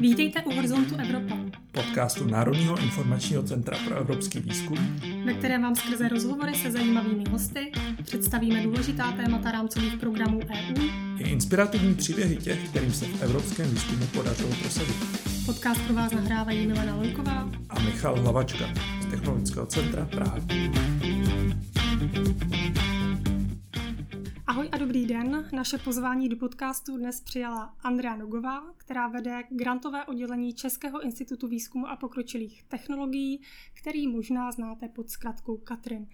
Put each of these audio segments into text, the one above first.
Vítejte u Horizontu Evropa, podcastu Národního informačního centra pro evropský výzkum, ve kterém vám skrze rozhovory se zajímavými hosty představíme důležitá témata rámcových programů EU i inspirativní příběhy těch, kterým se v evropském výzkumu podařilo prosadit. Podcast pro vás nahrávají Milena Lojková a Michal Hlavačka z Technologického centra Praha. Ahoj a dobrý den. Naše pozvání do podcastu dnes přijala Andrea Nogová, která vede grantové oddělení Českého institutu výzkumu a pokročilých technologií, který možná znáte pod zkratkou Katrin.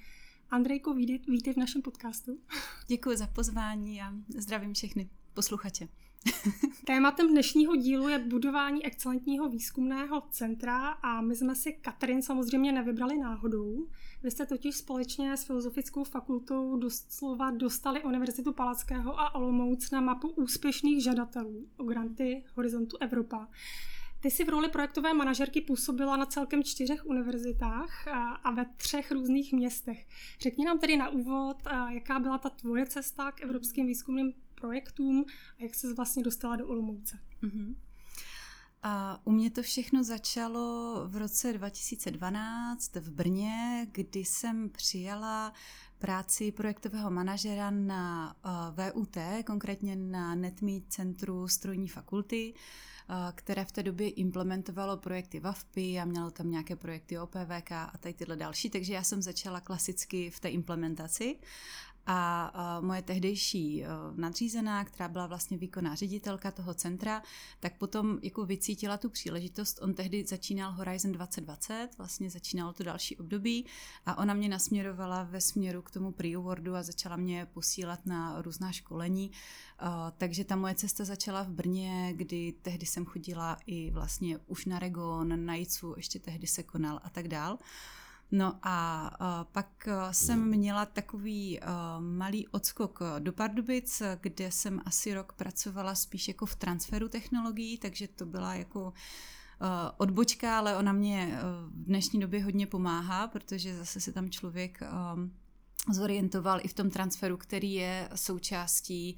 Andrejko, vítej v našem podcastu. Děkuji za pozvání a zdravím všechny posluchače. Tématem dnešního dílu je budování excelentního výzkumného centra a my jsme si Katrin samozřejmě nevybrali náhodou. Vy jste totiž společně s Filozofickou fakultou doslova dostali Univerzitu Palackého a Olomouc na mapu úspěšných žadatelů o granty Horizontu Evropa. Ty jsi v roli projektové manažerky působila na celkem čtyřech univerzitách a, ve třech různých městech. Řekni nám tedy na úvod, jaká byla ta tvoje cesta k evropským výzkumným projektům a jak se vlastně dostala do Olomouce. Mm-hmm. A u mě to všechno začalo v roce 2012 v Brně, kdy jsem přijala práci projektového manažera na VUT, konkrétně na NetMeet Centru strojní fakulty, které v té době implementovalo projekty VAFPy a mělo tam nějaké projekty OPVK a tady tyhle další, takže já jsem začala klasicky v té implementaci a moje tehdejší e, nadřízená, která byla vlastně výkonná ředitelka toho centra, tak potom jako vycítila tu příležitost. On tehdy začínal Horizon 2020, vlastně začínalo to další období a ona mě nasměrovala ve směru k tomu pre-awardu a začala mě posílat na různá školení. E, takže ta moje cesta začala v Brně, kdy tehdy jsem chodila i vlastně už na Regon, na Jicu, ještě tehdy se konal a tak dál. No a uh, pak jsem měla takový uh, malý odskok do Pardubic, kde jsem asi rok pracovala spíš jako v transferu technologií, takže to byla jako odbočka, ale ona mě v dnešní době hodně pomáhá, protože zase se tam člověk zorientoval i v tom transferu, který je součástí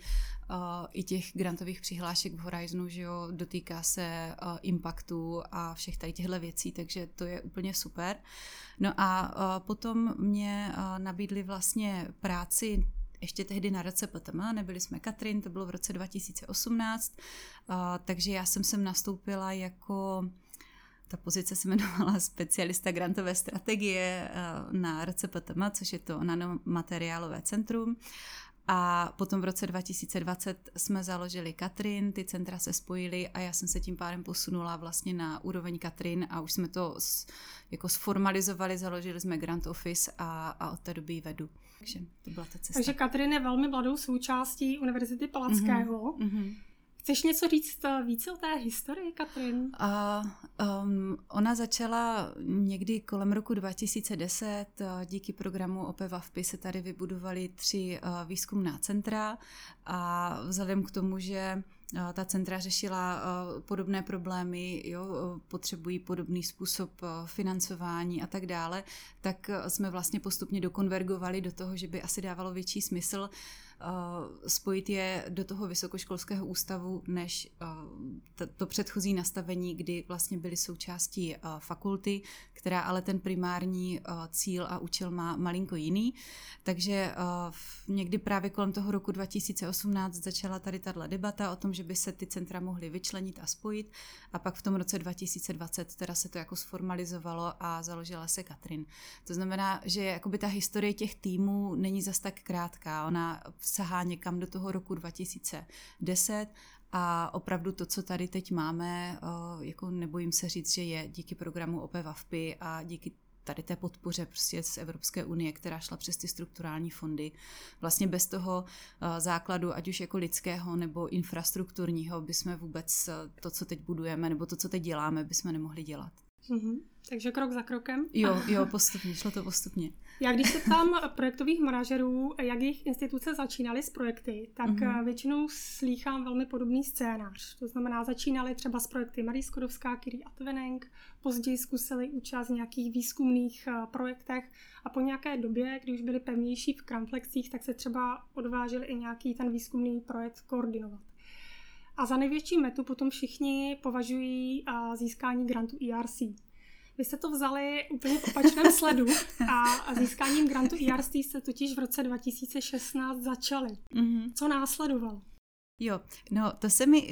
uh, i těch grantových přihlášek v Horizonu, že jo, dotýká se uh, impactu a všech tady těchto věcí, takže to je úplně super. No a uh, potom mě uh, nabídli vlastně práci ještě tehdy na RCPTM, nebyli jsme Katrin, to bylo v roce 2018, uh, takže já jsem sem nastoupila jako ta pozice se jmenovala specialista grantové strategie eh, na RCPTM, což je to nanomateriálové centrum. A potom v roce 2020 jsme založili Katrin, ty centra se spojily a já jsem se tím pádem posunula vlastně na úroveň Katrin a už jsme to jako sformalizovali, založili jsme Grant Office a, a od té doby vedu. Takže to byla ta cesta. Takže Katrin je velmi mladou součástí Univerzity Palackého. Mm-hmm. Chceš něco říct eh, více o té historii, Katrin? Uh, um, ona začala někdy kolem roku 2010. Díky programu OPVAFPy se tady vybudovaly tři uh, výzkumná centra a vzhledem k tomu, že ta centra řešila podobné problémy, jo, potřebují podobný způsob financování a tak dále, tak jsme vlastně postupně dokonvergovali do toho, že by asi dávalo větší smysl Eh, spojit je do toho vysokoškolského ústavu, než eh, to předchozí nastavení, kdy vlastně byly součástí eh, fakulty, která ale ten primární cíl a účel má malinko jiný. Takže někdy právě kolem toho roku 2018 začala tady tato debata o tom, že by se ty centra mohly vyčlenit a spojit a pak v tom roce 2020 teda se to jako sformalizovalo a založila se Katrin. To znamená, že jakoby ta historie těch týmů není zas tak krátká. Ona sahá někam do toho roku 2010 a opravdu to, co tady teď máme, eh, jako nebojím se říct, že je díky programu OPVAFPy a díky tady té podpoře prostě z Evropské unie, která šla přes ty strukturální fondy. Vlastně bez toho eh, základu, ať už jako lidského nebo infrastrukturního, by jsme vůbec eh, to, co teď budujeme, nebo to, co teď děláme, by jsme nemohli dělat. Mm-hmm. Takže krok za krokem. Jo, jo, postupně, šlo to postupně. Já když se tam projektových manažerů, jak jejich instituce začínaly s projekty, tak mm-hmm. většinou slýchám velmi podobný scénář. To znamená, začínali třeba s projekty Marie Skodovská, Kiri Atveneng, později zkusili účast v nějakých výzkumných eh, projektech a po nějaké době, když už byli pevnější v kramplexích, tak se třeba odvážili i nějaký ten výzkumný projekt koordinovat. A za největší metu potom všichni považují získání grantu ERC. Vy jste to vzali úplně v opačném sledu a získáním grantu ERC jste totiž v roce 2016 začali. Mm-hmm. Co následovalo? Jo, no to se mi,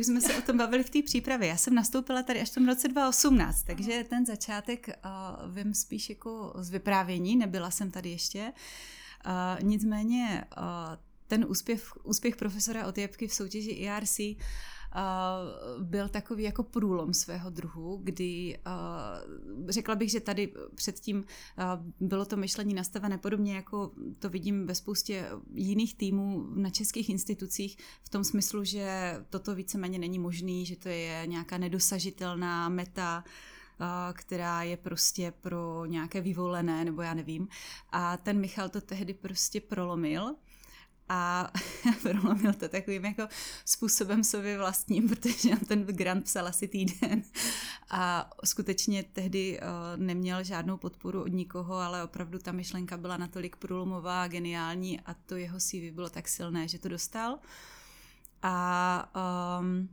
už jsme se o tom bavili v té přípravě, já jsem nastoupila tady až v tom roce 2018, takže ten začátek uh, vím spíš jako z vyprávění, nebyla jsem tady ještě, uh, nicméně uh, ten úspěch, úspěch profesora Otjepky v soutěži ERC byl takový jako průlom svého druhu, kdy řekla bych, že tady předtím bylo to myšlení nastavené podobně, jako to vidím ve spoustě jiných týmů na českých institucích, v tom smyslu, že toto víceméně není možný, že to je nějaká nedosažitelná meta, která je prostě pro nějaké vyvolené, nebo já nevím. A ten Michal to tehdy prostě prolomil a prolomil to takovým jako způsobem sobě vlastním, protože ten grant psal asi týden a skutečně tehdy uh, neměl žádnou podporu od nikoho, ale opravdu ta myšlenka byla natolik průlomová geniální a to jeho CV bylo tak silné, že to dostal. A um,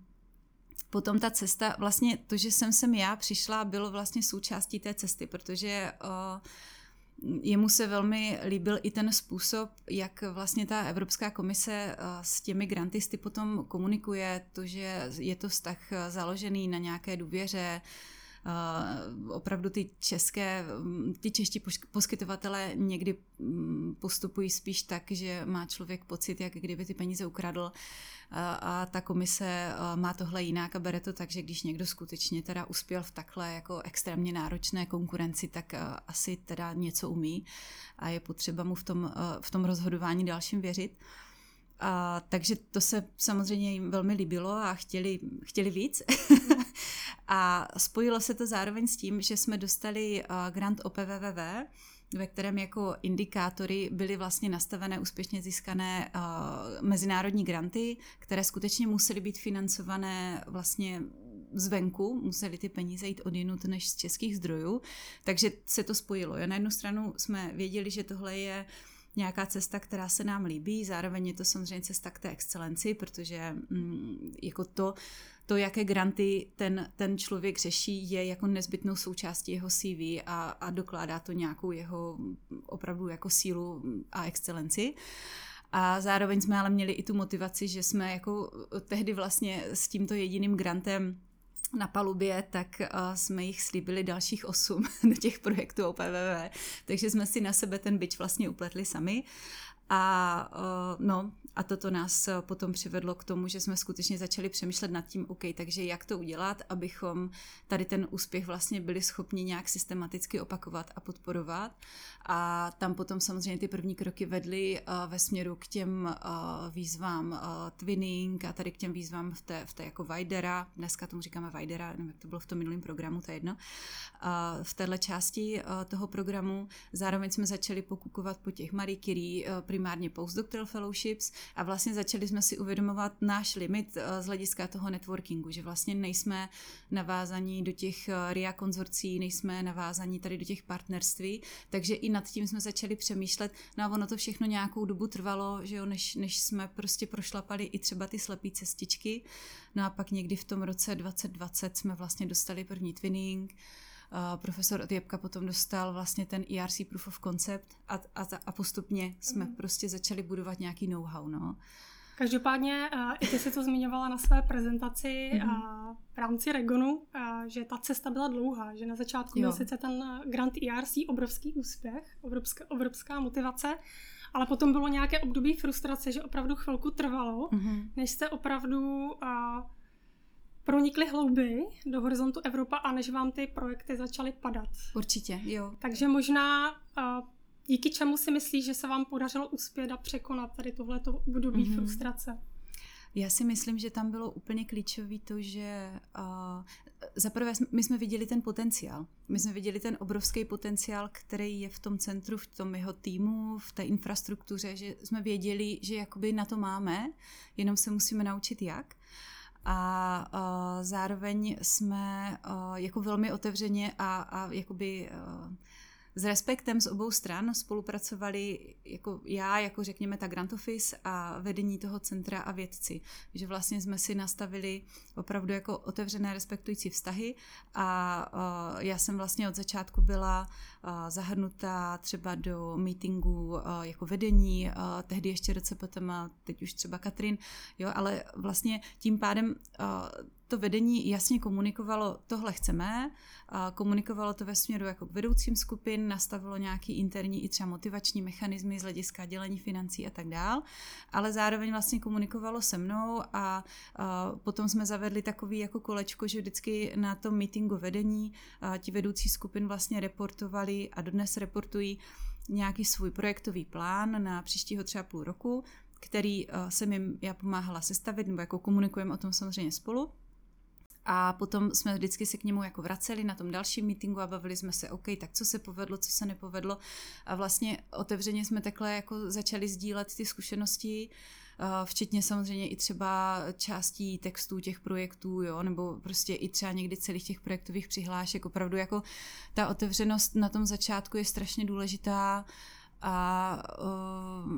potom ta cesta, vlastně to, že jsem sem já přišla, bylo vlastně součástí té cesty, protože uh, jemu se velmi líbil i ten způsob, jak vlastně ta Evropská komise eh, s těmi grantisty potom komunikuje, to, že je to vztah eh, založený na nějaké důvěře, opravdu ty české, ty čeští poskytovatelé někdy mm, postupují spíš tak, že má člověk pocit, jak kdyby ty peníze ukradl a, a ta komise má tohle jinak a bere to tak, že když někdo skutečně teda uspěl v takhle jako extrémně náročné konkurenci, tak asi teda něco umí a je potřeba mu v tom, v tom rozhodování dalším věřit. A, takže to se samozřejmě jim velmi líbilo a chtěli, chtěli víc. a spojilo se to zároveň s tím, že jsme dostali grant OPVVV, ve kterém jako indikátory byly vlastně nastavené úspěšně získané uh, mezinárodní granty, které skutečně musely být financované vlastně zvenku, museli ty peníze jít odinut než z českých zdrojů, takže se to spojilo. Na jednu stranu jsme věděli, že tohle je nějaká cesta, která se nám líbí, zároveň je to samozřejmě cesta k té excelenci, protože mm, jako to, to, jaké granty ten, ten člověk řeší, je jako nezbytnou součástí jeho CV a, a dokládá to nějakou jeho opravdu jako sílu a excelenci. A zároveň jsme ale měli i tu motivaci, že jsme jako tehdy vlastně s tímto jediným grantem na palubě, tak uh, jsme jich slíbili dalších osm do těch projektů OPVV, takže jsme si na sebe ten byč vlastně upletli sami. A uh, no, a toto nás eh, potom přivedlo k tomu, že jsme skutečně začali přemýšlet nad tím, OK, takže jak to udělat, abychom tady ten úspěch vlastně byli schopni nějak systematicky opakovat a podporovat. A tam potom samozřejmě ty první kroky vedly uh, ve směru k těm uh, výzvám uh, Twinning a tady k těm výzvám v té, v té jako Vajdera, dneska tomu říkáme Vajdera, nevím, jak to bylo v tom minulém programu, to je jedno, v téhle části toho programu. Zároveň jsme začali pokukovat po těch Marie Curie, primárně postdoctoral fellowships a vlastně začali jsme si uvědomovat náš limit z hlediska toho networkingu, že vlastně nejsme navázaní do těch RIA konzorcí, nejsme navázaní tady do těch partnerství, takže i nad tím jsme začali přemýšlet, no a ono to všechno nějakou dobu trvalo, že jo, než, než jsme prostě prošlapali i třeba ty slepý cestičky. No a pak někdy v tom roce 2020 jsme vlastně dostali první twinning, Uh, profesor Odjebka potom dostal vlastně ten ERC Proof of Concept a, a, a postupně jsme mm. prostě začali budovat nějaký know-how, no. Každopádně uh, i ty jsi to zmiňovala na své prezentaci mm-hmm. uh, v rámci Regonu, uh, že ta cesta byla dlouhá, že na začátku jo. byl sice ten grant ERC obrovský úspěch, obrovská, obrovská motivace, ale potom bylo nějaké období frustrace, že opravdu chvilku trvalo, mm-hmm. než jste opravdu uh, pronikli hlouběji do horizontu Evropa a než vám ty projekty začaly padat. Určitě, jo. Takže možná uh, díky čemu si myslíš, že se vám podařilo uspět a překonat tady tohleto období mm-hmm. frustrace? Já si myslím, že tam bylo úplně klíčové to, že uh, zaprvé my jsme viděli ten potenciál. My jsme viděli ten obrovský potenciál, který je v tom centru, v tom jeho týmu, v té infrastruktuře, že jsme věděli, že jakoby na to máme, jenom se musíme naučit jak. A uh, zároveň jsme uh, jako velmi otevřeně a, a jakoby uh, s respektem z obou stran spolupracovali jako já, jako řekněme ta Grant Office a vedení toho centra a vědci. Že vlastně jsme si nastavili opravdu jako otevřené respektující vztahy a já jsem vlastně od začátku byla zahrnutá třeba do meetingu jako vedení, tehdy ještě RCPTM, teď už třeba Katrin, jo, ale vlastně tím pádem to vedení jasně komunikovalo, tohle chceme, a komunikovalo to ve směru jako k vedoucím skupin, nastavilo nějaký interní i třeba motivační mechanismy z hlediska dělení financí a tak dál, ale zároveň vlastně komunikovalo se mnou a, a potom jsme zavedli takový jako kolečko, že vždycky na tom meetingu vedení a ti vedoucí skupin vlastně reportovali a dodnes reportují nějaký svůj projektový plán na příštího třeba půl roku, který jsem jim já pomáhala sestavit, nebo jako komunikujeme o tom samozřejmě spolu. A potom jsme vždycky se k němu jako vraceli na tom dalším meetingu a bavili jsme se, OK, tak co se povedlo, co se nepovedlo. A vlastně otevřeně jsme takhle jako začali sdílet ty zkušenosti, včetně samozřejmě i třeba částí textů těch projektů, jo, nebo prostě i třeba někdy celých těch projektových přihlášek. Opravdu jako ta otevřenost na tom začátku je strašně důležitá a uh,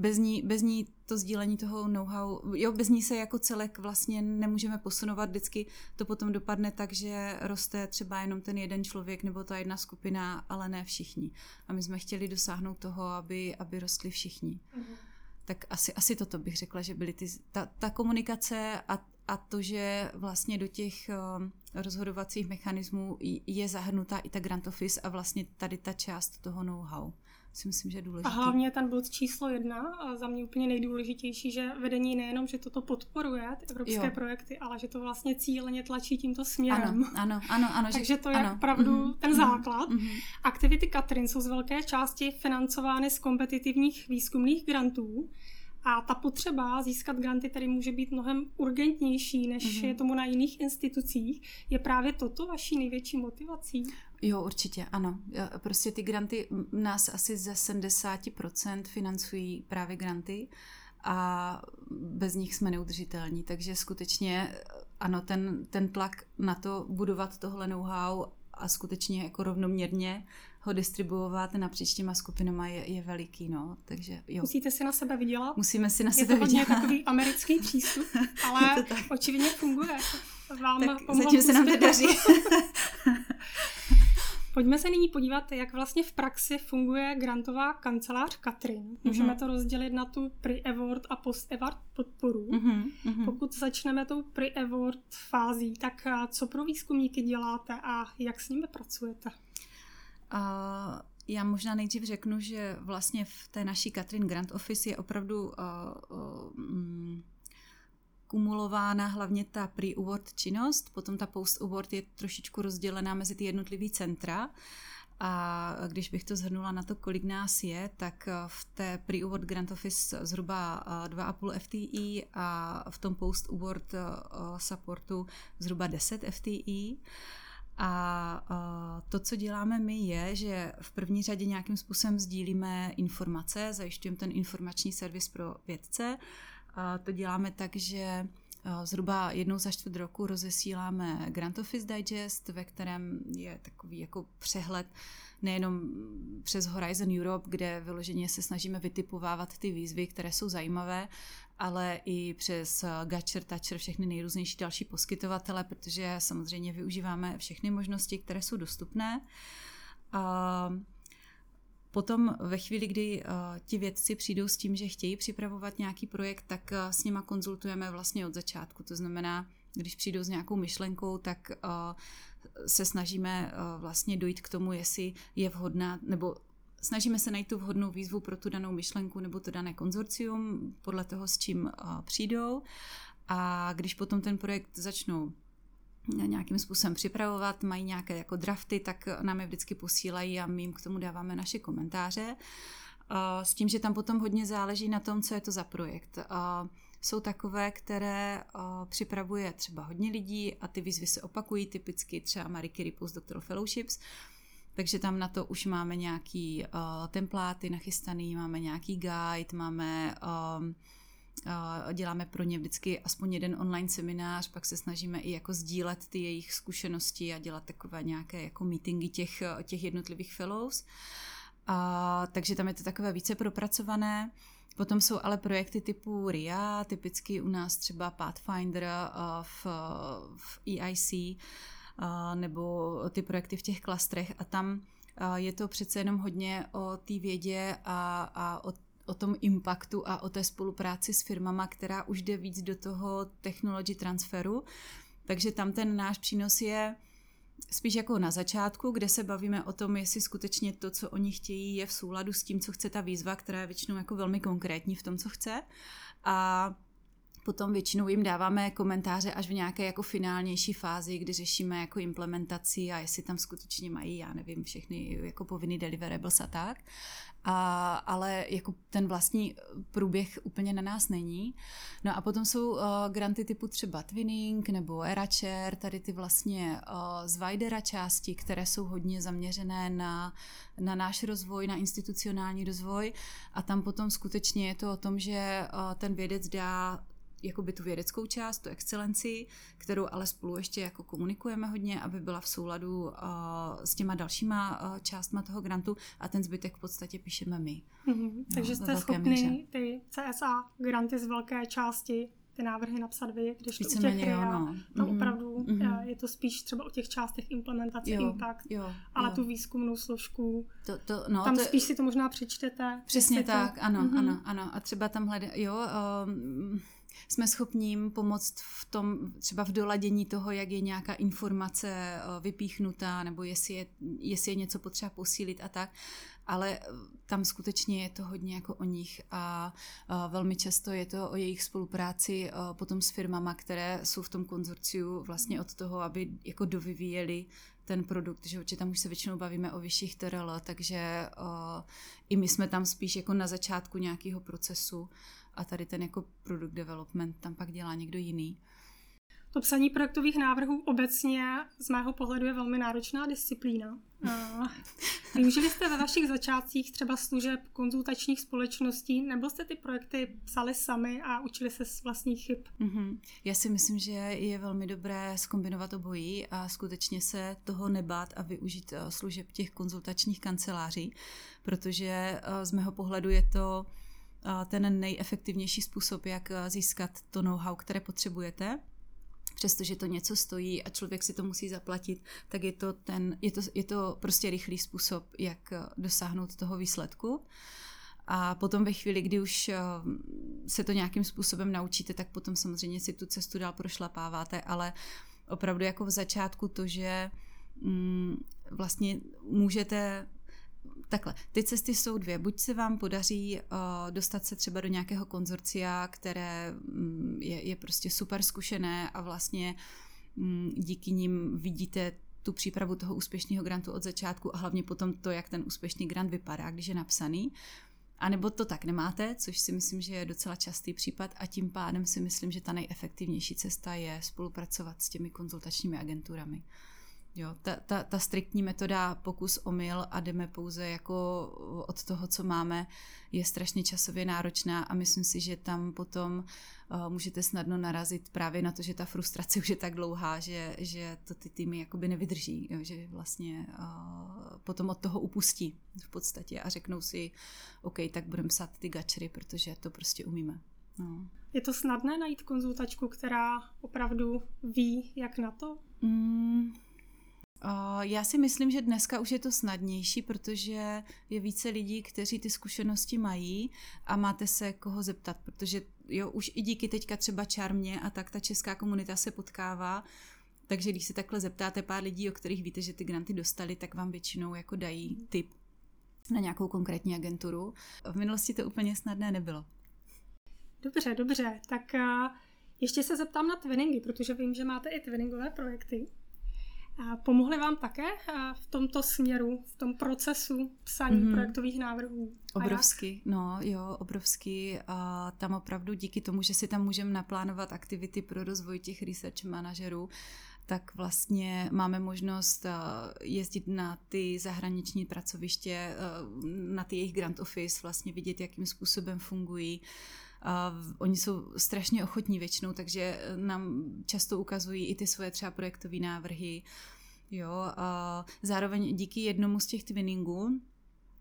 bez, ní, bez ní to sdílení toho know-how, jo, bez ní se jako celek vlastně nemůžeme posunovat, vždycky to potom dopadne tak, že roste třeba jenom ten jeden člověk nebo ta jedna skupina, ale ne všichni. A my jsme chtěli dosáhnout toho, aby, aby rostli všichni. Mm-hmm. Tak asi, asi toto bych řekla, že byly ty, ta, ta komunikace a, a to, že vlastně do těch um, rozhodovacích mechanismů je zahrnutá i ta grant office a vlastně tady ta část toho know-how si myslím, že je důležitý. A hlavně ten bod číslo jedna, a za mě úplně nejdůležitější, že vedení nejenom, že toto podporuje, ty evropské jo. projekty, ale že to vlastně cíleně tlačí tímto směrem. Ano, ano, ano. ano Takže to je ano. opravdu mm-hmm. ten základ. Mm-hmm. Aktivity Katrin jsou z velké části financovány z kompetitivních výzkumných grantů, a ta potřeba získat granty tady může být mnohem urgentnější, než mm-hmm. je tomu na jiných institucích. Je právě toto vaší největší motivací? Jo, určitě, ano. Prostě ty granty nás asi ze 70% financují právě granty a bez nich jsme neudržitelní. Takže skutečně ano, ten, ten tlak na to budovat tohle know-how a skutečně jako rovnoměrně ho distribuovat napříč těma skupinama je, je veliký, no, takže jo. Musíte si na sebe vydělat. Musíme si na je sebe vydělat. Je to takový americký přístup, ale očividně funguje. Vám tak zatím se nám nedaří. Pojďme se nyní podívat, jak vlastně v praxi funguje grantová kancelář Katrin. Můžeme mm-hmm. to rozdělit na tu pre-award a post-award podporu. Mm-hmm. Pokud začneme tou pre-award fází, tak co pro výzkumníky děláte a jak s nimi pracujete? Uh, já možná nejdřív řeknu, že vlastně v té naší Katrin Grant Office je opravdu uh, uh, kumulována hlavně ta pre-award činnost, potom ta post-award je trošičku rozdělená mezi ty jednotlivý centra. A když bych to zhrnula na to, kolik nás je, tak v té pre-award Grant Office zhruba 2,5 FTE a v tom post-award supportu zhruba 10 FTE. A to, co děláme my, je, že v první řadě nějakým způsobem sdílíme informace, zajišťujeme ten informační servis pro vědce. To děláme tak, že Zhruba jednou za čtvrt roku rozesíláme Grant Office Digest, ve kterém je takový jako přehled nejenom přes Horizon Europe, kde vyloženě se snažíme vytipovávat ty výzvy, které jsou zajímavé, ale i přes Gatcher, Toucher, všechny nejrůznější další poskytovatele, protože samozřejmě využíváme všechny možnosti, které jsou dostupné. A Potom ve chvíli, kdy uh, ti vědci přijdou s tím, že chtějí připravovat nějaký projekt, tak uh, s nima konzultujeme vlastně od začátku. To znamená, když přijdou s nějakou myšlenkou, tak uh, se snažíme vlastně dojít k tomu, jestli je vhodná, nebo snažíme se najít tu vhodnou výzvu pro tu danou myšlenku nebo to dané konzorcium, podle toho, s čím přijdou. A když potom ten projekt začnou nějakým způsobem připravovat, mají nějaké jako drafty, tak nám je vždycky posílají a my jim k tomu dáváme naše komentáře. S tím, že tam potom hodně záleží na tom, co je to za projekt. Jsou takové, které připravuje třeba hodně lidí a ty výzvy se opakují, typicky třeba Marie Curie Postdoctoral Fellowships, takže tam na to už máme nějaký templáty nachystaný, máme nějaký guide, máme děláme pro ně vždycky aspoň jeden online seminář, pak se snažíme i jako sdílet ty jejich zkušenosti a dělat takové nějaké jako meetingy těch, těch jednotlivých fellows. A, takže tam je to takové více propracované. Potom jsou ale projekty typu RIA, typicky u nás třeba Pathfinder v, v EIC, nebo ty projekty v těch klastrech a tam je to přece jenom hodně o té vědě a, a o o tom impaktu a o té spolupráci s firmama, která už jde víc do toho technology transferu. Takže tam ten náš přínos je spíš jako na začátku, kde se bavíme o tom, jestli skutečně to, co oni chtějí, je v souladu s tím, co chce ta výzva, která je většinou jako velmi konkrétní v tom, co chce. A Potom většinou jim dáváme komentáře až v nějaké jako finálnější fázi, kdy řešíme jako implementaci a jestli tam skutečně mají, já nevím, všechny jako povinný deliverables a tak. A, ale jako ten vlastní průběh úplně na nás není. No a potom jsou uh, granty typu třeba Twinning nebo EraChair, tady ty vlastně uh, z Videra části, které jsou hodně zaměřené na, na náš rozvoj, na institucionální rozvoj a tam potom skutečně je to o tom, že uh, ten vědec dá jakoby tu vědeckou část, tu excelenci, kterou ale spolu ještě jako komunikujeme hodně, aby byla v souladu uh, s těma dalšíma uh, částma toho grantu a ten zbytek v podstatě píšeme my. Mm-hmm. No, Takže jste schopni ty CSA granty z velké části ty návrhy napsat vy, když to u těch RIA, no. tam mm-hmm. opravdu mm-hmm. je to spíš třeba o těch částech implementace, jo, impact, jo, ale jo. tu výzkumnou složku, to, to, no, tam to, spíš si to možná přečtete. Přesně tak, to, ano, mm-hmm. ano, ano. A třeba tam hledá, jo, um, jsme schopni jim pomoct v tom, třeba v doladění toho, jak je nějaká informace eh, vypíchnutá, nebo jestli je, jestli je něco potřeba posílit a tak, ale eh, tam skutečně je to hodně jako o nich a, a velmi často je to o jejich spolupráci eh, potom s firmama, které jsou v tom konzorciu vlastně od toho, aby jako dovyvíjeli ten produkt, že určitě tam už se většinou bavíme o vyšších TRL, takže i my jsme tam spíš jako na začátku nějakého procesu a tady ten jako product development tam pak dělá někdo jiný. To psaní projektových návrhů obecně z mého pohledu je velmi náročná disciplína. Využili jste ve vašich začátcích třeba služeb konzultačních společností, nebo jste ty projekty psali sami a učili se z vlastních chyb? Mm-hmm. Já si myslím, že je velmi dobré skombinovat obojí a skutečně se toho nebát a využít eh, služeb těch konzultačních kanceláří, protože eh, z mého pohledu je to ten nejefektivnější způsob, jak eh, získat to know-how, které potřebujete. Přestože to něco stojí a člověk si to musí zaplatit, tak je to, ten, je to, je to prostě rychlý způsob, jak eh, dosáhnout toho výsledku. A potom ve chvíli, kdy už eh, se to nějakým způsobem naučíte, tak potom samozřejmě si tu cestu dál prošlapáváte, ale opravdu jako v začátku to, že mm, vlastně můžete Takhle, ty cesty jsou dvě. Buď se vám podaří uh, dostat se třeba do nějakého konzorcia, které um, je, je prostě super zkušené a vlastně um, díky nim vidíte tu přípravu toho úspěšného grantu od začátku a hlavně potom to, jak ten úspěšný grant vypadá, když je napsaný. A nebo to tak nemáte, což si myslím, že je docela častý případ a tím pádem si myslím, že ta nejefektivnější cesta je spolupracovat s těmi konzultačními agenturami. Jo, ta, ta, ta striktní metoda pokus omyl a jdeme pouze jako od toho, co máme, je strašně časově náročná a myslím si, že tam potom uh, můžete snadno narazit právě na to, že ta frustrace už je tak dlouhá, že, že to ty týmy jakoby nevydrží, jo, že vlastně uh, potom od toho upustí v podstatě a řeknou si, OK, tak budeme psát ty gačery, protože to prostě umíme. No. Je to snadné najít konzultačku, která opravdu ví, jak na to? Mm, já si myslím, že dneska už je to snadnější, protože je více lidí, kteří ty zkušenosti mají a máte se koho zeptat, protože jo, už i díky teďka třeba čarmě a tak ta česká komunita se potkává, takže když se takhle zeptáte pár lidí, o kterých víte, že ty granty dostali, tak vám většinou jako dají tip na nějakou konkrétní agenturu. V minulosti to úplně snadné nebylo. Dobře, dobře, tak ještě se zeptám na twinningy, protože vím, že máte i twinningové projekty. Pomohly vám také v tomto směru, v tom procesu psaní mm-hmm. projektových návrhů? Obrovsky, no jo, obrovsky. A tam opravdu díky tomu, že si tam můžeme naplánovat aktivity pro rozvoj těch research manažerů, tak vlastně máme možnost jezdit na ty zahraniční pracoviště, na ty jejich grant office, vlastně vidět, jakým způsobem fungují, Uh, oni jsou strašně ochotní většinou, takže nám často ukazují i ty svoje třeba projektové návrhy. Jo, uh, zároveň díky jednomu z těch twinningů,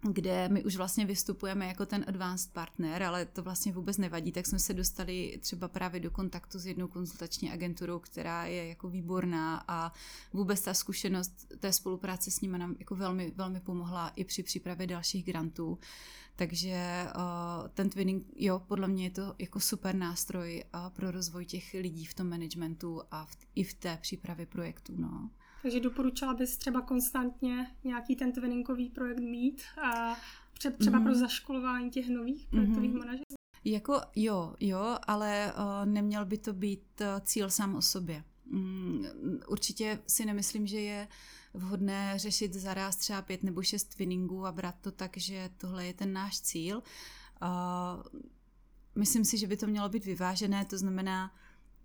kde my už vlastně vystupujeme jako ten advanced partner, ale to vlastně vůbec nevadí, tak jsme se dostali třeba právě do kontaktu s jednou konzultační agenturou, která je jako výborná a vůbec ta zkušenost té spolupráce s nimi nám jako velmi, velmi pomohla i při přípravě dalších grantů. Takže uh, ten twinning, jo, podle mě je to jako super nástroj uh, pro rozvoj těch lidí v tom managementu a v, i v té přípravě projektů, no. Takže doporučila bys třeba konstantně nějaký ten twinningový projekt mít a třeba mm-hmm. pro zaškolování těch nových projektových mm-hmm. manažerů? Jako jo, jo, ale uh, neměl by to být uh, cíl sám o sobě. Um, určitě si nemyslím, že je vhodné řešit zaraz třeba pět nebo šest twinningů a brát to tak, že tohle je ten náš cíl. Uh, myslím si, že by to mělo být vyvážené, to znamená,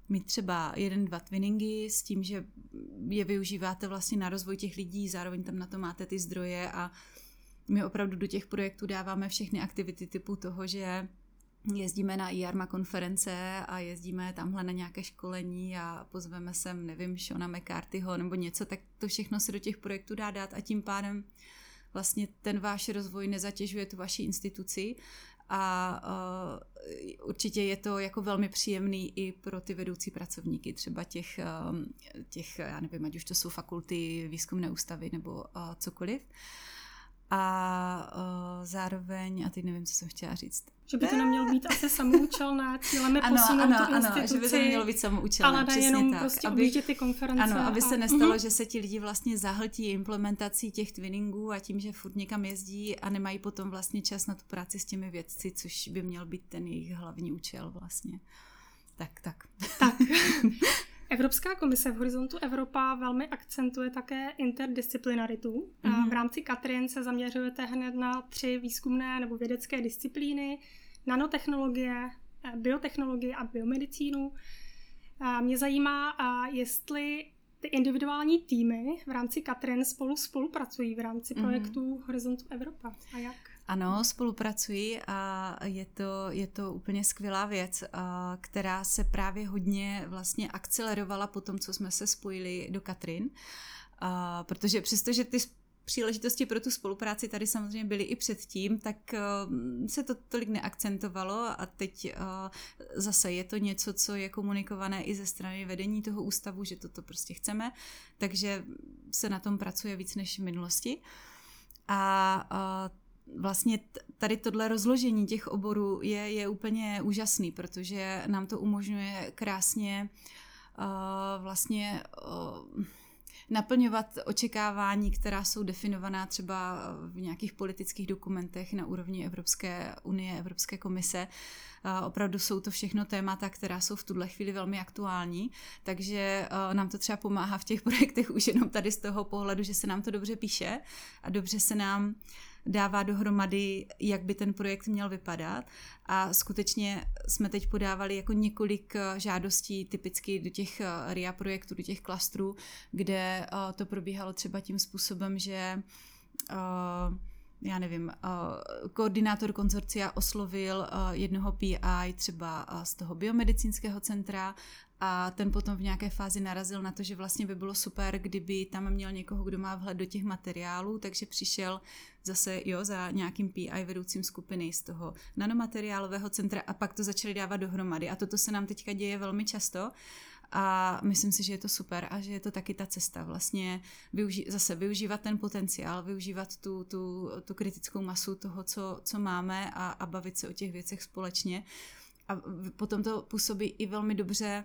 mít třeba jeden, dva twinningy s tím, že je využíváte vlastně na rozvoj těch lidí, zároveň tam na to máte ty zdroje a my opravdu do těch projektů dáváme všechny aktivity typu toho, že jezdíme na IARMA konference a jezdíme tamhle na nějaké školení a pozveme sem, nevím, Shona McCarthyho nebo něco, tak to všechno se do těch projektů dá dát a tím pádem vlastně ten váš rozvoj nezatěžuje tu vaši instituci a uh, určitě je to jako velmi příjemný i pro ty vedoucí pracovníky, třeba těch, um, těch já nevím, ať už to jsou fakulty, výzkumné ústavy nebo uh, cokoliv. A zároveň, a teď nevím, co jsem chtěla říct. Že by to nemělo být asi samoučelné, cílem je ano, posunout ano, tu ano, že by to nemělo být samoučelné, ale jenom tak. prostě aby, ty konference. Ano, aby a... se nestalo, uh-huh. že se ti lidi vlastně zahltí implementací těch twinningů a tím, že furt někam jezdí a nemají potom vlastně čas na tu práci s těmi vědci, což by měl být ten jejich hlavní účel vlastně. Tak, tak. Tak. Evropská komise v Horizontu Evropa velmi akcentuje také interdisciplinaritu. Mm-hmm. V rámci Katrin se zaměřujete hned na tři výzkumné nebo vědecké disciplíny, nanotechnologie, eh, biotechnologie a biomedicínu. A mě zajímá, jestli ty individuální týmy v rámci Katrin spolu spolupracují v rámci mhm. projektu mm-hmm. Horizontu Evropa a jak? Ano, spolupracuji a je to, je to úplně skvělá věc, která se právě hodně vlastně akcelerovala po tom, co jsme se spojili do Katrin. Protože přestože ty příležitosti pro tu spolupráci tady samozřejmě byly i předtím, tak se to tolik neakcentovalo a teď zase je to něco, co je komunikované i ze strany vedení toho ústavu, že toto prostě chceme, takže se na tom pracuje víc než v minulosti. A vlastně tady tohle rozložení těch oborů je, je úplně úžasný, protože nám to umožňuje krásně uh, vlastně uh, naplňovat očekávání, která jsou definovaná třeba v nějakých politických dokumentech na úrovni Evropské unie, Evropské komise. Opravdu jsou to všechno témata, která jsou v tuhle chvíli velmi aktuální, takže nám to třeba pomáhá v těch projektech už jenom tady z toho pohledu, že se nám to dobře píše a dobře se nám uh, dává dohromady, jak by ten projekt měl vypadat. A skutečně jsme teď podávali jako několik eh, žádostí typicky do těch eh, RIA projektů, do těch klastrů, kde eh, to probíhalo třeba tím způsobem, že já nevím, koordinátor konzorcia oslovil jednoho PI třeba z toho biomedicínského centra a ten potom v nějaké fázi narazil na to, že vlastně by bylo super, kdyby tam měl někoho, kdo má vhled do těch materiálů, takže přišel zase jo, za nějakým PI vedoucím skupiny z toho nanomateriálového centra a pak to začali dávat dohromady. A toto se nám teďka děje velmi často a myslím si, že je to super a že je to taky ta cesta vlastně využi- zase využívat ten potenciál, využívat tu, tu, tu kritickou masu toho, co, co máme a, a bavit se o těch věcech společně. A potom to působí i velmi dobře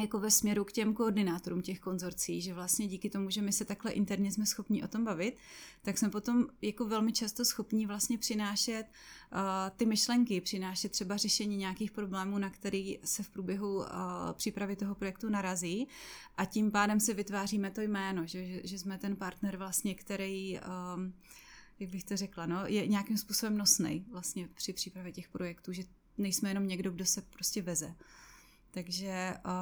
jako ve směru k těm koordinátorům těch konzorcí, že vlastně díky tomu, že my se takhle interně jsme schopni o tom bavit, tak jsme potom jako velmi často schopni vlastně přinášet uh, ty myšlenky, přinášet třeba řešení nějakých problémů, na který se v průběhu uh, přípravy toho projektu narazí a tím pádem si vytváříme to jméno, že, že, že jsme ten partner vlastně, který um, jak bych to řekla, no, je nějakým způsobem nosnej vlastně při přípravě těch projektů, že nejsme jenom někdo, kdo se prostě veze. Takže uh,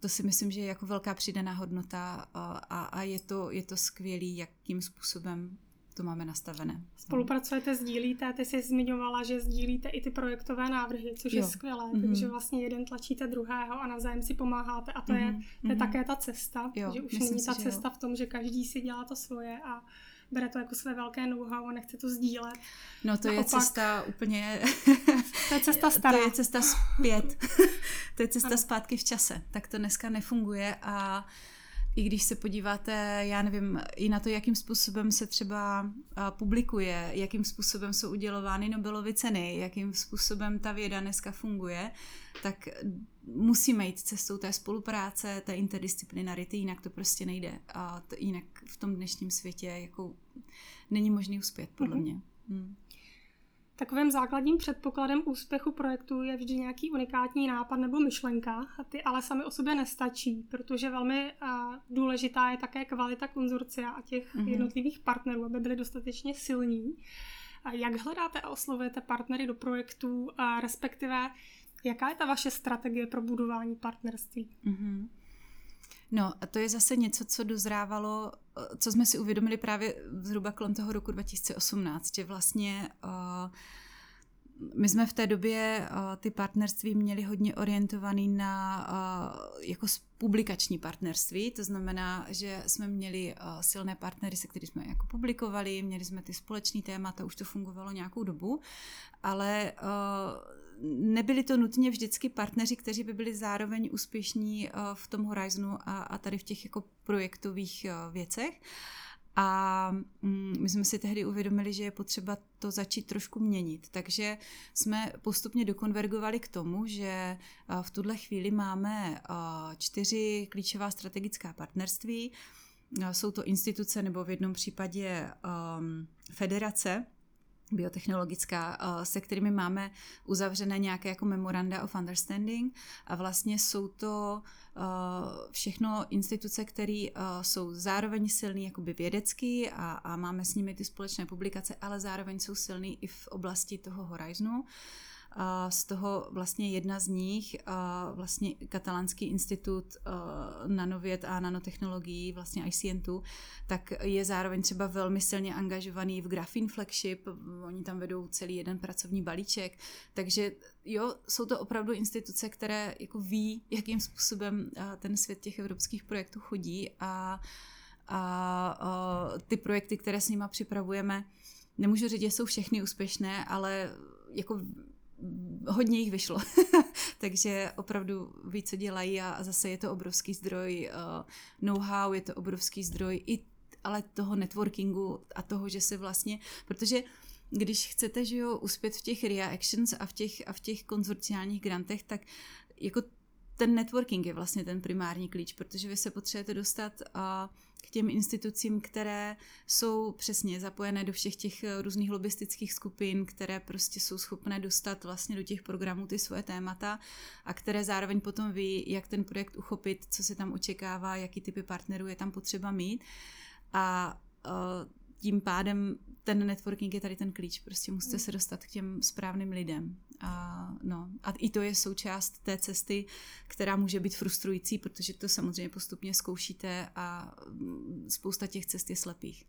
to si myslím, že je jako velká přidaná hodnota uh, a, a je, to, je to skvělý, jakým způsobem to máme nastavené. Spolupracujete, sdílíte, ty jsi zmiňovala, že sdílíte i ty projektové návrhy, což jo. je skvělé, mm-hmm. takže vlastně jeden tlačíte druhého a navzájem si pomáháte a to, mm-hmm. je, to je mm-hmm. také ta cesta, jo, že už není si, ta cesta jo. v tom, že každý si dělá to svoje a bere to jako své velké know-how a nechce to sdílet. No to Naopak, je cesta úplně... to je cesta stará. to je cesta zpět. to je cesta ano. zpátky v čase. Tak to dneska nefunguje a i když se podíváte, já nevím, i na to, jakým způsobem se třeba publikuje, jakým způsobem jsou udělovány Nobelovy ceny, jakým způsobem ta věda dneska funguje, tak musíme jít cestou té spolupráce, té interdisciplinarity, jinak to prostě nejde. A to jinak v tom dnešním světě jako není možný uspět, podle mm-hmm. mě. Hmm. Takovým základním předpokladem úspěchu projektu je vždy nějaký unikátní nápad nebo myšlenka, a ty ale sami o sobě nestačí, protože velmi důležitá je také kvalita konzorcia a těch mm-hmm. jednotlivých partnerů, aby byly dostatečně silní. A jak hledáte a oslovujete partnery do projektů, a respektive jaká je ta vaše strategie pro budování partnerství? Mm-hmm. No a to je zase něco, co dozrávalo, co jsme si uvědomili právě zhruba kolem toho roku 2018, že vlastně uh, my jsme v té době uh, ty partnerství měli hodně orientovaný na uh, jako publikační partnerství, to znamená, že jsme měli silné partnery, se kterými jsme jako publikovali, měli jsme ty společné témata, už to fungovalo nějakou dobu, ale nebyli to nutně vždycky partneři, kteří by byli zároveň úspěšní eh, v tom Horizonu a, a tady v těch jako projektových eh, věcech. A mm, my jsme si tehdy uvědomili, že je potřeba to začít trošku měnit. Takže jsme postupně dokonvergovali k tomu, že eh, v tuhle chvíli máme čtyři klíčová strategická partnerství. Jsou to instituce nebo v jednom případě federace, biotechnologická, eh, se kterými máme uzavřené nějaké jako memoranda of understanding a vlastně jsou to eh, všechno instituce, které eh, jsou zároveň silný jakoby vědecky a, a máme s nimi ty společné publikace, ale zároveň jsou silný i v oblasti toho Horizonu. Z toho vlastně jedna z nich, vlastně Katalánský institut nanověd a nanotechnologií, vlastně ICN2, tak je zároveň třeba velmi silně angažovaný v Graphene Flagship, oni tam vedou celý jeden pracovní balíček, takže jo, jsou to opravdu instituce, které jako ví, jakým způsobem ten svět těch evropských projektů chodí. A, a, a ty projekty, které s nima připravujeme, nemůžu říct, že jsou všechny úspěšné, ale jako hodně jich vyšlo. Takže opravdu ví, co dělají a zase je to obrovský zdroj uh, know-how, je to obrovský zdroj i ale toho networkingu a toho, že se vlastně, protože když chcete, že jo, uspět v těch reactions a v těch, a v těch konzorciálních grantech, tak jako ten networking je vlastně ten primární klíč, protože vy se potřebujete dostat uh, k těm institucím, které jsou přesně zapojené do všech těch eh, různých lobistických skupin, které prostě jsou schopné dostat vlastně do těch programů ty svoje témata a které zároveň potom ví, jak ten projekt uchopit, co se tam očekává, jaký typy partnerů je tam potřeba mít. A uh, tím pádem ten networking je tady ten klíč, prostě musíte se dostat k těm správným lidem. A, no, a i to je součást té cesty, která může být frustrující, protože to samozřejmě postupně zkoušíte a mm, spousta těch cest je slepých.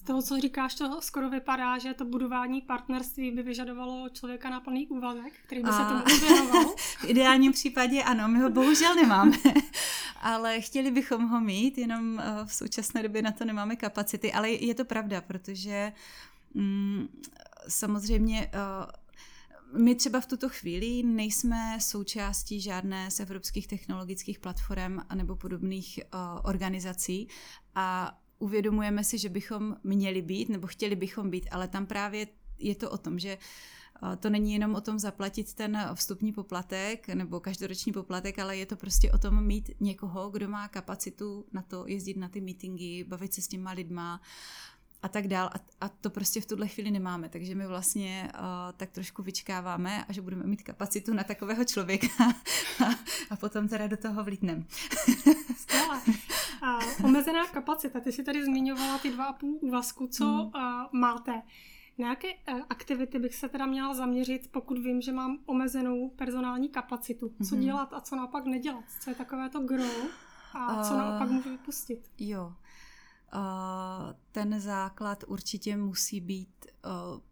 Z toho, co říkáš, to skoro vypadá, že to budování partnerství by vyžadovalo člověka na plný úvazek, který by a... se tomu věnoval. v ideálním případě ano, my ho bohužel nemáme, ale chtěli bychom ho mít, jenom eh, v současné době na to nemáme kapacity, ale je to pravda, protože mm, samozřejmě uh, my třeba v tuto chvíli nejsme součástí žádné z evropských technologických platform nebo podobných uh, organizací a uvědomujeme si, že bychom měli být nebo chtěli bychom být, ale tam právě je to o tom, že uh, to není jenom o tom zaplatit ten vstupní poplatek nebo každoroční poplatek, ale je to prostě o tom mít někoho, kdo má kapacitu na to jezdit na ty meetingy, bavit se s těma lidma, a tak dál. A, a to prostě v tuhle chvíli nemáme, takže my vlastně uh, tak trošku vyčkáváme a že budeme mít kapacitu na takového člověka a, a potom teda do toho vlítneme. Skvěle. A omezená kapacita, ty jsi tady zmiňovala ty dva a půl úvazku, co hmm. uh, máte. Na jaké uh, aktivity bych se teda měla zaměřit, pokud vím, že mám omezenou personální kapacitu? Co hmm. dělat a co naopak nedělat? Co je takové to gro a co uh, naopak můžu vypustit? Jo. Ten základ určitě musí být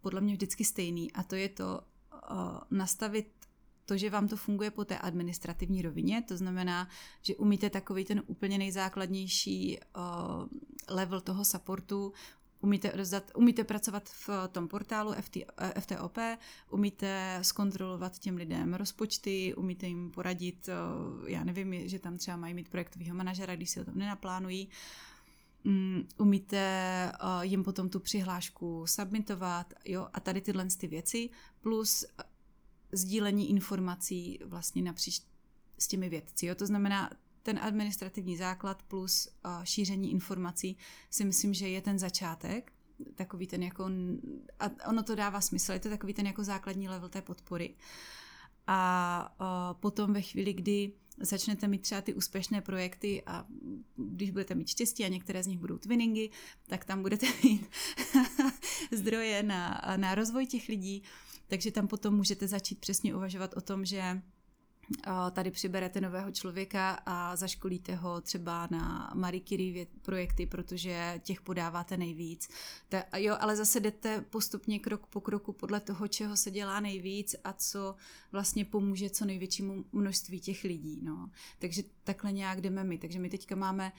podle mě vždycky stejný. A to je to nastavit to, že vám to funguje po té administrativní rovině, to znamená, že umíte takový ten úplně nejzákladnější uh, level toho supportu, umíte, rozdat, umíte pracovat v tom portálu FT, FTOP, umíte zkontrolovat těm lidem rozpočty, umíte jim poradit, já nevím, že tam třeba mají mít projektového manažera, když si ho tam nenaplánují, um, umíte uh, jim potom tu přihlášku submitovat, jo, a tady tyhle ty věci, plus sdílení informací vlastně napříč s těmi vědci. Jo? To znamená, ten administrativní základ plus uh, šíření informací si myslím, že je ten začátek, takový ten jako, a ono to dává smysl, je to takový ten jako základní level té podpory. A potom ve chvíli, kdy začnete mít třeba ty úspěšné projekty a když budete mít štěstí a některé z nich budou twinningy, tak tam budete mít zdroje na, na rozvoj těch lidí. Takže tam potom můžete začít přesně uvažovat o tom, že tady přiberete nového člověka a zaškolíte ho třeba na Marie Curie projekty, protože těch podáváte nejvíc. Ta, jo, ale zase jdete postupně krok po kroku podle toho, čeho se dělá nejvíc a co vlastně pomůže co největšímu množství těch lidí. No. Takže takhle nějak jdeme my. Takže my teďka máme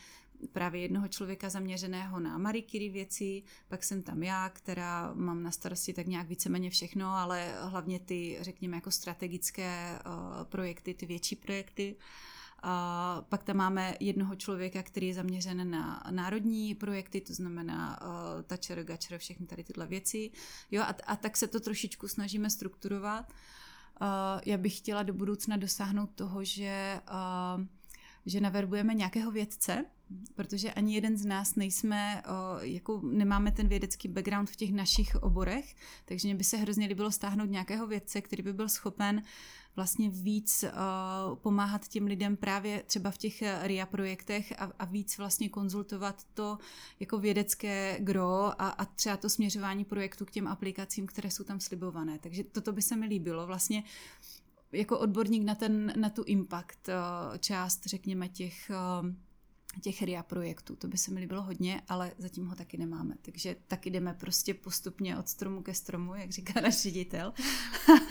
právě jednoho člověka zaměřeného na Marie Curie věci, pak jsem tam já, která mám na starosti tak nějak víceméně všechno, ale hlavně ty, řekněme, jako strategické uh, projekty, ty větší projekty. A pak tam máme jednoho člověka, který je zaměřen na národní projekty, to znamená uh, Tačer, Gačer, všechny tady tyhle věci. Jo, a, a tak se to trošičku snažíme strukturovat. Uh, já bych chtěla do budoucna dosáhnout toho, že, uh, že naverbujeme nějakého vědce, protože ani jeden z nás nejsme, jako nemáme ten vědecký background v těch našich oborech, takže mě by se hrozně líbilo stáhnout nějakého vědce, který by byl schopen vlastně víc pomáhat těm lidem právě třeba v těch RIA projektech a, a víc vlastně konzultovat to jako vědecké gro a, a třeba to směřování projektu k těm aplikacím, které jsou tam slibované. Takže toto by se mi líbilo. Vlastně jako odborník na, ten, na tu impact část, řekněme, těch těch RIA projektů. To by se mi líbilo hodně, ale zatím ho taky nemáme. Takže taky jdeme prostě postupně od stromu ke stromu, jak říká náš ředitel.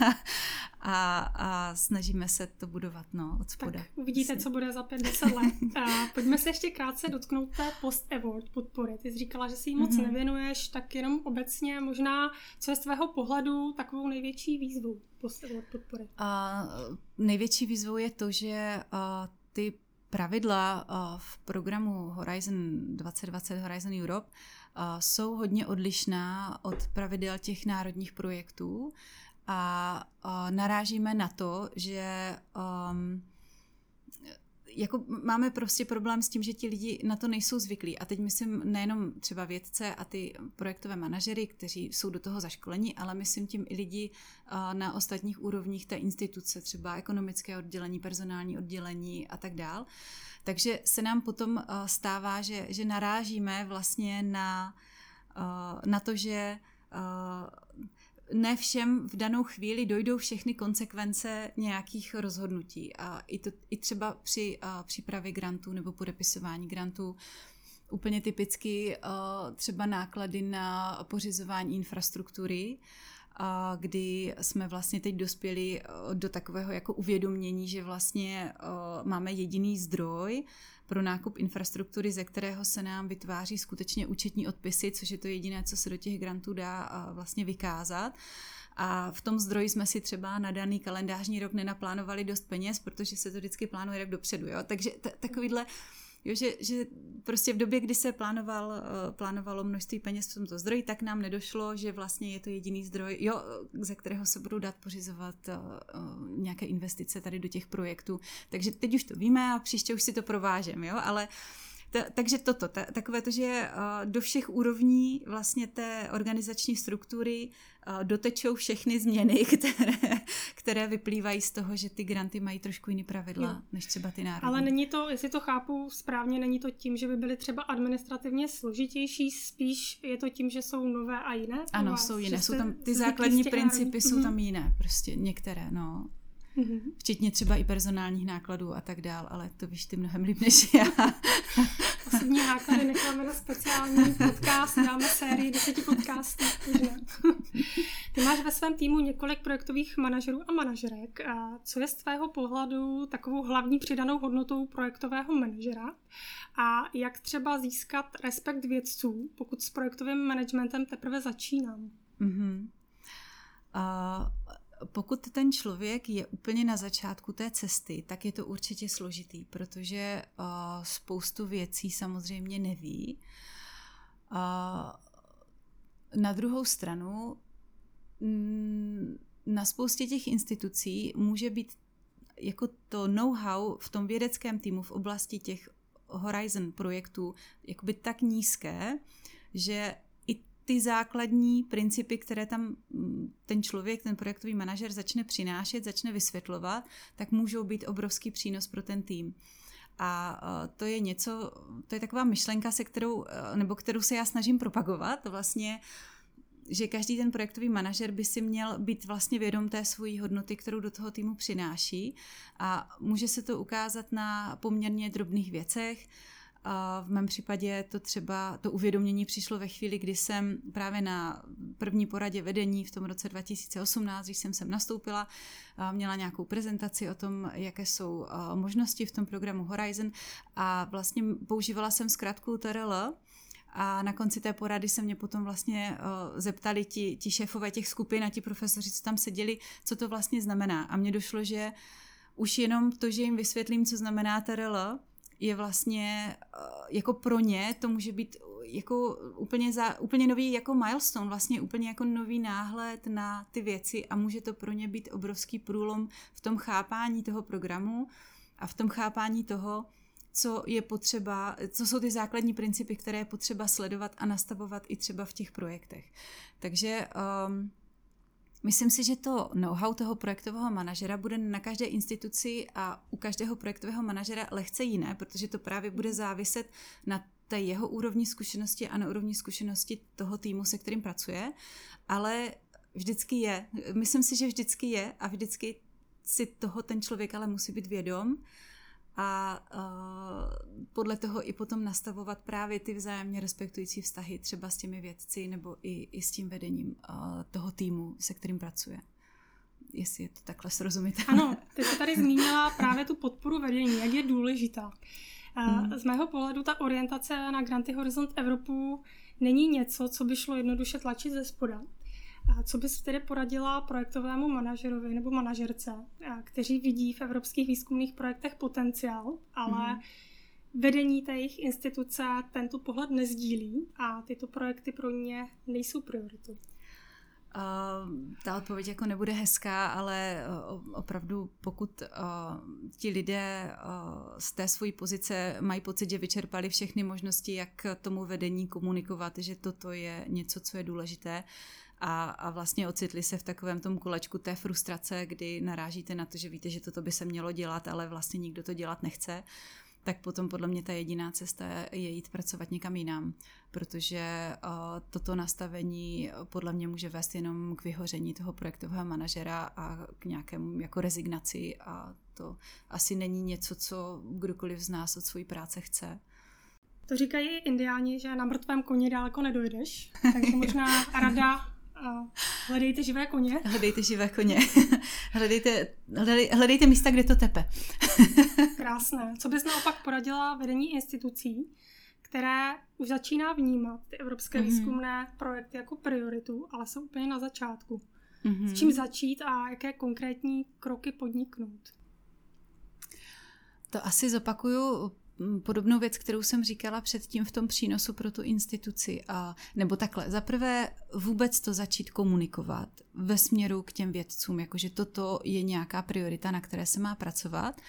a, a snažíme se to budovat no, od spoda. Tak uvidíte, co bude za 50 let. A pojďme se ještě krátce dotknout té post-award podpory. Ty jsi říkala, že si jí moc mm-hmm. nevěnuješ, tak jenom obecně možná, co je z tvého pohledu takovou největší výzvou post-award podpory? A, největší výzvou je to, že a, ty pravidla v programu Horizon 2020 Horizon Europe jsou hodně odlišná od pravidel těch národních projektů a narážíme na to, že um, jako máme prostě problém s tím, že ti lidi na to nejsou zvyklí. A teď myslím nejenom třeba vědce a ty projektové manažery, kteří jsou do toho zaškoleni, ale myslím tím i lidi na ostatních úrovních té instituce, třeba ekonomické oddělení, personální oddělení a tak dál. Takže se nám potom stává, že, že narážíme vlastně na, na to, že ne všem v danou chvíli dojdou všechny konsekvence nějakých rozhodnutí. A i, to, i třeba při a, přípravě grantů nebo podepisování grantů úplně typicky a, třeba náklady na pořizování infrastruktury, a, kdy jsme vlastně teď dospěli do takového jako uvědomění, že vlastně a, máme jediný zdroj, pro nákup infrastruktury, ze kterého se nám vytváří skutečně účetní odpisy, což je to jediné, co se do těch grantů dá vlastně vykázat. A v tom zdroji jsme si třeba na daný kalendářní rok nenaplánovali dost peněz, protože se to vždycky plánuje rok dopředu. Jo? Takže t- takovýhle Jo, že, že prostě v době, kdy se plánoval, eh, plánovalo množství peněz v tomto zdroji, tak nám nedošlo, že vlastně je to jediný zdroj, jo, ze kterého se budou dát pořizovat uh, nějaké investice tady do těch projektů. Takže teď už to víme a příště už si to provážeme, jo, ale uh, ta, takže toto, ta, takové to, že uh, do všech úrovní vlastně té organizační struktury uh, dotečou všechny změny, které, které vyplývají z toho, že ty granty mají trošku jiný pravidla, jo. než třeba ty národní. Ale není to, jestli to chápu správně, není to tím, že by byly třeba administrativně složitější, spíš je to tím, že jsou nové a jiné? Ano, jsou jiné, jsou tam ty základní principy, jsou tam mhm. jiné, prostě některé, no. Mm-hmm. Včetně třeba i personálních nákladů a tak dál, ale to víš ty mnohem líp než já. Osobní náklady necháme na speciální podcast, dáme sérii deseti podcastů. Ty máš ve svém týmu několik projektových manažerů a manažerek. A co je z tvého pohledu takovou hlavní přidanou hodnotou projektového manažera? A jak třeba získat respekt vědců, pokud s projektovým managementem teprve začínám? Mm-hmm. Uh, pokud ten člověk je úplně na začátku té cesty, tak je to určitě složitý, protože uh, spoustu věcí samozřejmě neví. Uh, na druhou stranu, mm, na spoustě těch institucí může být jako to know-how v tom vědeckém týmu v oblasti těch Horizon projektů jakoby tak nízké, že ty základní principy, které tam mm, ten člověk, ten projektový manažer začne přinášet, začne vysvětlovat, tak můžou být obrovský přínos pro ten tým. A to je něco, to je taková myšlenka, se kterou, nebo kterou se já snažím propagovat, vlastně že každý ten projektový manažer by si měl být vlastně vědom té svojí hodnoty, kterou do toho týmu přináší a může se to ukázat na poměrně drobných věcech, a v mém případě to třeba, to uvědomění přišlo ve chvíli, kdy jsem právě na první poradě vedení v tom roce 2018, když jsem sem nastoupila, měla nějakou prezentaci o tom, jaké jsou možnosti v tom programu Horizon a vlastně používala jsem zkrátku TRL, a na konci té porady se mě potom vlastně zeptali ti, ti šéfové těch skupin a ti profesoři, co tam seděli, co to vlastně znamená. A mně došlo, že už jenom to, že jim vysvětlím, co znamená TRL, je vlastně eh, jako pro ně to může být jako úplně, za, úplně nový jako milestone, vlastně úplně jako nový náhled na ty věci a může to pro ně být obrovský průlom v tom chápání toho programu a v tom chápání toho, co je potřeba, co jsou ty základní principy, které je potřeba sledovat a nastavovat i třeba v těch projektech. Takže um, Myslím si, že to know-how toho projektového manažera bude na každé instituci a u každého projektového manažera lehce jiné, protože to právě bude záviset na té jeho úrovni zkušenosti a na úrovni zkušenosti toho týmu, se kterým pracuje, ale vždycky je. Myslím si, že vždycky je a vždycky si toho ten člověk ale musí být vědom a uh, podle toho i potom nastavovat právě ty vzájemně respektující vztahy třeba s těmi vědci nebo i, i s tím vedením uh, toho týmu, se kterým pracuje. Jestli je to takhle srozumitelné. Ano, ty jsi tady zmínila právě tu podporu vedení, jak je důležitá. Hmm. Z mého pohledu ta orientace na Granty Horizont Evropu není něco, co by šlo jednoduše tlačit ze spoda. A co bys tedy poradila projektovému manažerovi nebo manažerce, kteří vidí v evropských výzkumných projektech potenciál, ale mm. vedení té jejich instituce tento pohled nezdílí a tyto projekty pro ně nejsou prioritou? Uh, ta odpověď jako nebude hezká, ale uh, opravdu pokud uh, ti lidé z té své pozice mají pocit, že vyčerpali všechny možnosti, jak tomu vedení komunikovat, že toto je něco, co je důležité, a, a vlastně ocitli se v takovém tom kolečku té frustrace, kdy narážíte na to, že víte, že toto by se mělo dělat, ale vlastně nikdo to dělat nechce, tak potom podle mě ta jediná cesta je jít pracovat někam jinam, protože uh, toto nastavení podle mě může vést jenom k vyhoření toho projektového manažera a k nějakému jako rezignaci a to asi není něco, co kdokoliv z nás od své práce chce. To říkají indiáni, že na mrtvém koni daleko nedojdeš, takže možná rada a hledejte živé koně. Hledejte živé koně. hledejte, hledej, hledejte místa, kde to tepe. Krásné. Co bys naopak poradila vedení institucí, které už začíná vnímat ty evropské mm-hmm. výzkumné projekty jako prioritu, ale jsou úplně na začátku. Mm-hmm. S čím začít a jaké konkrétní kroky podniknout? To asi zopakuju podobnou věc, kterou jsem říkala předtím v tom přínosu pro tu instituci. A, nebo takhle, zaprvé vůbec to začít komunikovat ve směru k těm vědcům, jakože toto je nějaká priorita, na které se má pracovat.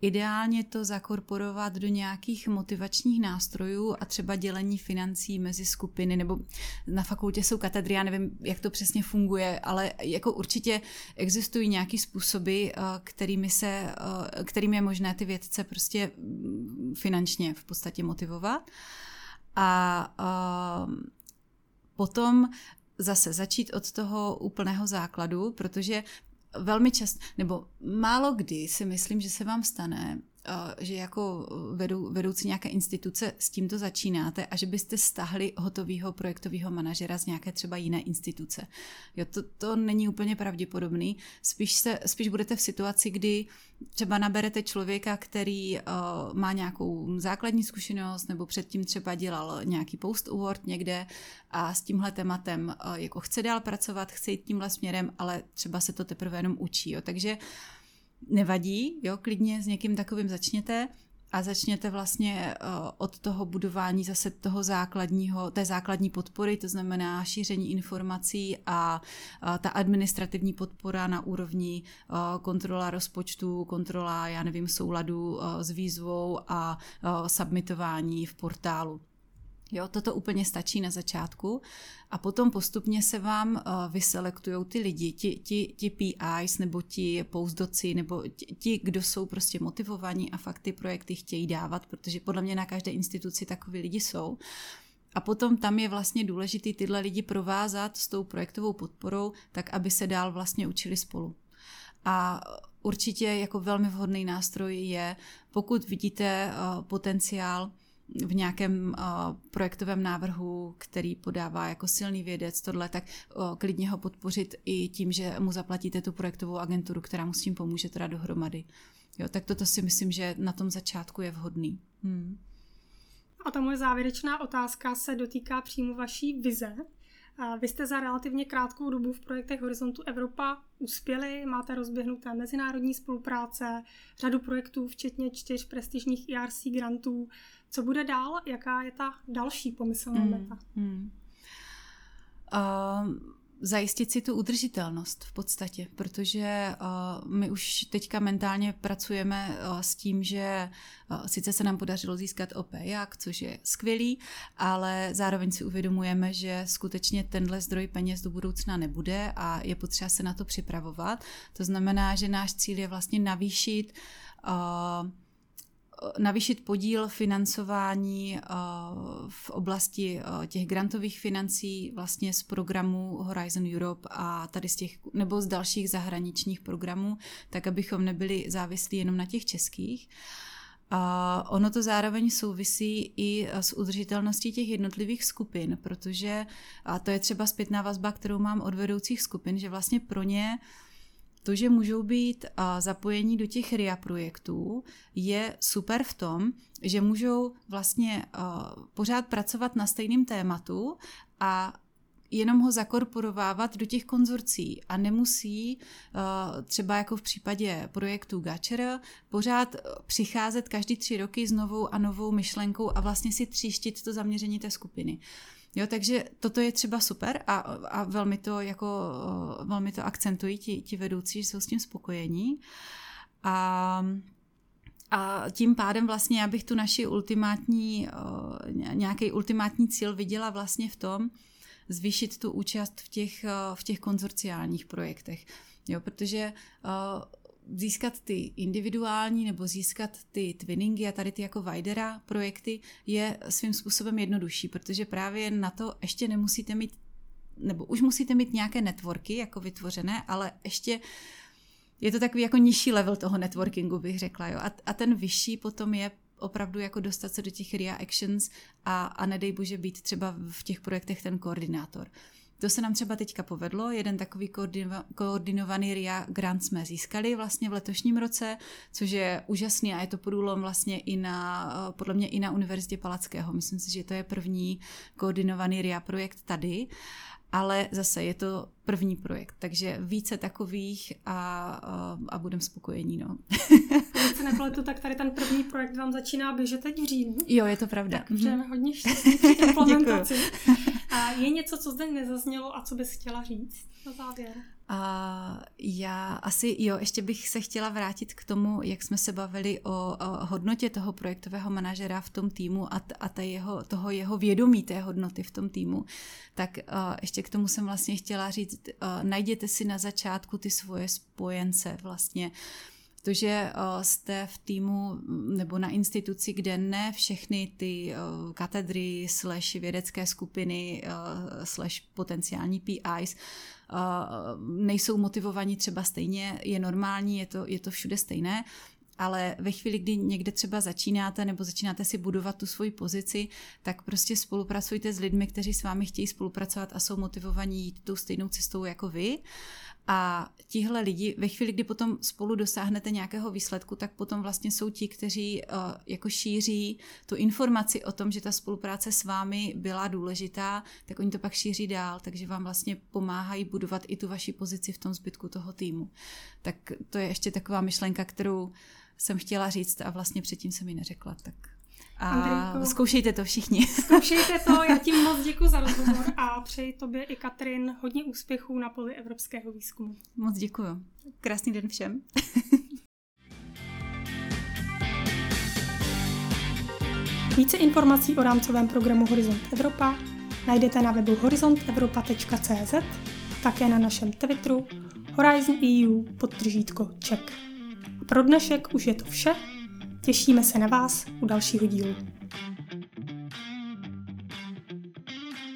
Ideálně to zakorporovat do nějakých motivačních nástrojů a třeba dělení financí mezi skupiny, nebo na fakultě jsou katedry, já nevím, jak to přesně funguje, ale jako určitě existují nějaký způsoby, eh, kterými, se, eh, kterými je možné ty vědce prostě mm, finančně v podstatě motivovat. A, a potom zase začít od toho úplného základu, protože velmi často, nebo málo kdy si myslím, že se vám stane, že jako vedou, vedoucí nějaké instituce s tímto začínáte a že byste stahli hotového projektového manažera z nějaké třeba jiné instituce. Jo, to, to není úplně pravděpodobný. Spíš, se, spíš budete v situaci, kdy třeba naberete člověka, který uh, má nějakou základní zkušenost nebo předtím třeba dělal nějaký post award někde a s tímhle tématem uh, jako chce dál pracovat, chce jít tímhle směrem, ale třeba se to teprve jenom učí. Jo. Takže uh, nevadí, jo, klidně s někým takovým začněte a začněte vlastně uh, od toho budování zase toho základního, té základní podpory, to znamená šíření informací a uh, ta administrativní podpora na úrovni uh, kontrola rozpočtu, kontrola, já nevím, souladu s výzvou a submitování v portálu. Jo, toto úplně stačí na začátku a potom postupně se vám uh, vyselektují ty lidi, ti, ti, ti PIs nebo ti pouzdoci nebo ti, ti, kdo jsou prostě motivovaní a fakt ty projekty chtějí dávat, protože podle mě na každé instituci takový lidi jsou. A potom tam je vlastně důležité tyhle lidi provázat s tou projektovou podporou, tak aby se dál vlastně učili spolu. A určitě jako velmi vhodný nástroj je, pokud vidíte uh, potenciál, v nějakém uh, projektovém návrhu, který podává jako silný vědec tohle, tak uh, klidně ho podpořit i tím, že mu zaplatíte tu projektovou agenturu, která mu s tím pomůže teda dohromady. Jo, tak toto si myslím, že na tom začátku je vhodný. Hmm. A ta moje závěrečná otázka se dotýká přímo vaší vize. Vy jste za relativně krátkou dobu v projektech Horizontu Evropa uspěli, máte rozběhnuté mezinárodní spolupráce, řadu projektů, včetně čtyř prestižních ERC grantů. Co bude dál? Jaká je ta další pomyslná hmm. meta? Hmm. Uh, zajistit si tu udržitelnost v podstatě, protože uh, my už teďka mentálně pracujeme uh, s tím, že uh, sice se nám podařilo získat OPJAK, což je skvělý, ale zároveň si uvědomujeme, že skutečně tenhle zdroj peněz do budoucna nebude a je potřeba se na to připravovat. To znamená, že náš cíl je vlastně navýšit uh, navýšit podíl financování eh, v oblasti eh, těch grantových financí vlastně z programu Horizon Europe a tady z těch, nebo z dalších zahraničních programů, tak abychom nebyli závislí jenom na těch českých. A ono to zároveň souvisí i s udržitelností těch jednotlivých skupin, protože a to je třeba zpětná vazba, kterou mám od vedoucích skupin, že vlastně pro ně uh, to, že můžou být zapojení do těch RIA projektů, je super v tom, že můžou vlastně pořád pracovat na stejném tématu a jenom ho zakorporovávat do těch konzorcí a nemusí třeba jako v případě projektu Gacher pořád přicházet každý tři roky s novou a novou myšlenkou a vlastně si tříštit to zaměření té skupiny. Jo, takže toto je třeba super a, a velmi to jako, velmi to akcentují ti, ti vedoucí, že jsou s tím spokojení. A a tím pádem vlastně já bych tu naši ultimátní, nějaký ultimátní cíl viděla vlastně v tom, zvýšit tu účast v těch, v těch konzorciálních projektech. Jo, protože získat ty individuální nebo získat ty twinningy a tady ty jako Videra projekty je svým způsobem jednodušší, protože právě na to ještě nemusíte mít, nebo už musíte mít nějaké networky jako vytvořené, ale ještě je to takový jako nižší level toho networkingu, bych řekla. Jo? A, a ten vyšší potom je opravdu jako dostat se do těch RIA actions a, a nedej bože být třeba v těch projektech ten koordinátor. To se nám třeba teďka povedlo, jeden takový koordinovaný RIA grant jsme získali vlastně v letošním roce, což je úžasný a je to průlom vlastně i na, podle mě i na Univerzitě Palackého. Myslím si, že to je první koordinovaný RIA projekt tady ale zase je to první projekt, takže více takových a, a, a budeme spokojení. No. Když se nepletu, tak tady ten první projekt vám začíná běžet teď v říjnu. Jo, je to pravda. Tak přejeme mm-hmm. hodně štěstí implementaci. A je něco, co zde nezaznělo a co bys chtěla říct na závěr? A já asi, jo, ještě bych se chtěla vrátit k tomu, jak jsme se bavili o, o hodnotě toho projektového manažera v tom týmu a, a ta jeho, toho jeho vědomí té hodnoty v tom týmu. Tak uh, ještě k tomu jsem vlastně chtěla říct, uh, najděte si na začátku ty svoje spojence vlastně To, že jste v týmu nebo na instituci, kde ne všechny ty katedry slash vědecké skupiny slash potenciální PIs nejsou motivovaní třeba stejně, je normální, je to, je to všude stejné, ale ve chvíli, kdy někde třeba začínáte nebo začínáte si budovat tu svoji pozici, tak prostě spolupracujte s lidmi, kteří s vámi chtějí spolupracovat a jsou motivovaní jít tou stejnou cestou jako vy. A tihle lidi, ve chvíli, kdy potom spolu dosáhnete nějakého výsledku, tak potom vlastně jsou ti, kteří uh, jako šíří tu informaci o tom, že ta spolupráce s vámi byla důležitá, tak oni to pak šíří dál, takže vám vlastně pomáhají budovat i tu vaši pozici v tom zbytku toho týmu. Tak to je ještě taková myšlenka, kterou jsem chtěla říct a vlastně předtím jsem ji neřekla, tak a Andrejko, zkoušejte to všichni. Zkoušejte to, já ti moc děkuji za rozhovor a přeji tobě i Katrin hodně úspěchů na poli evropského výzkumu. Moc děkuji. Krásný den všem. Více informací o rámcovém programu Horizont Evropa najdete na webu horizontevropa.cz, také na našem Twitteru Horizon EU podtržítko Czech. Pro dnešek už je to vše. Těšíme se na vás u dalšího dílu.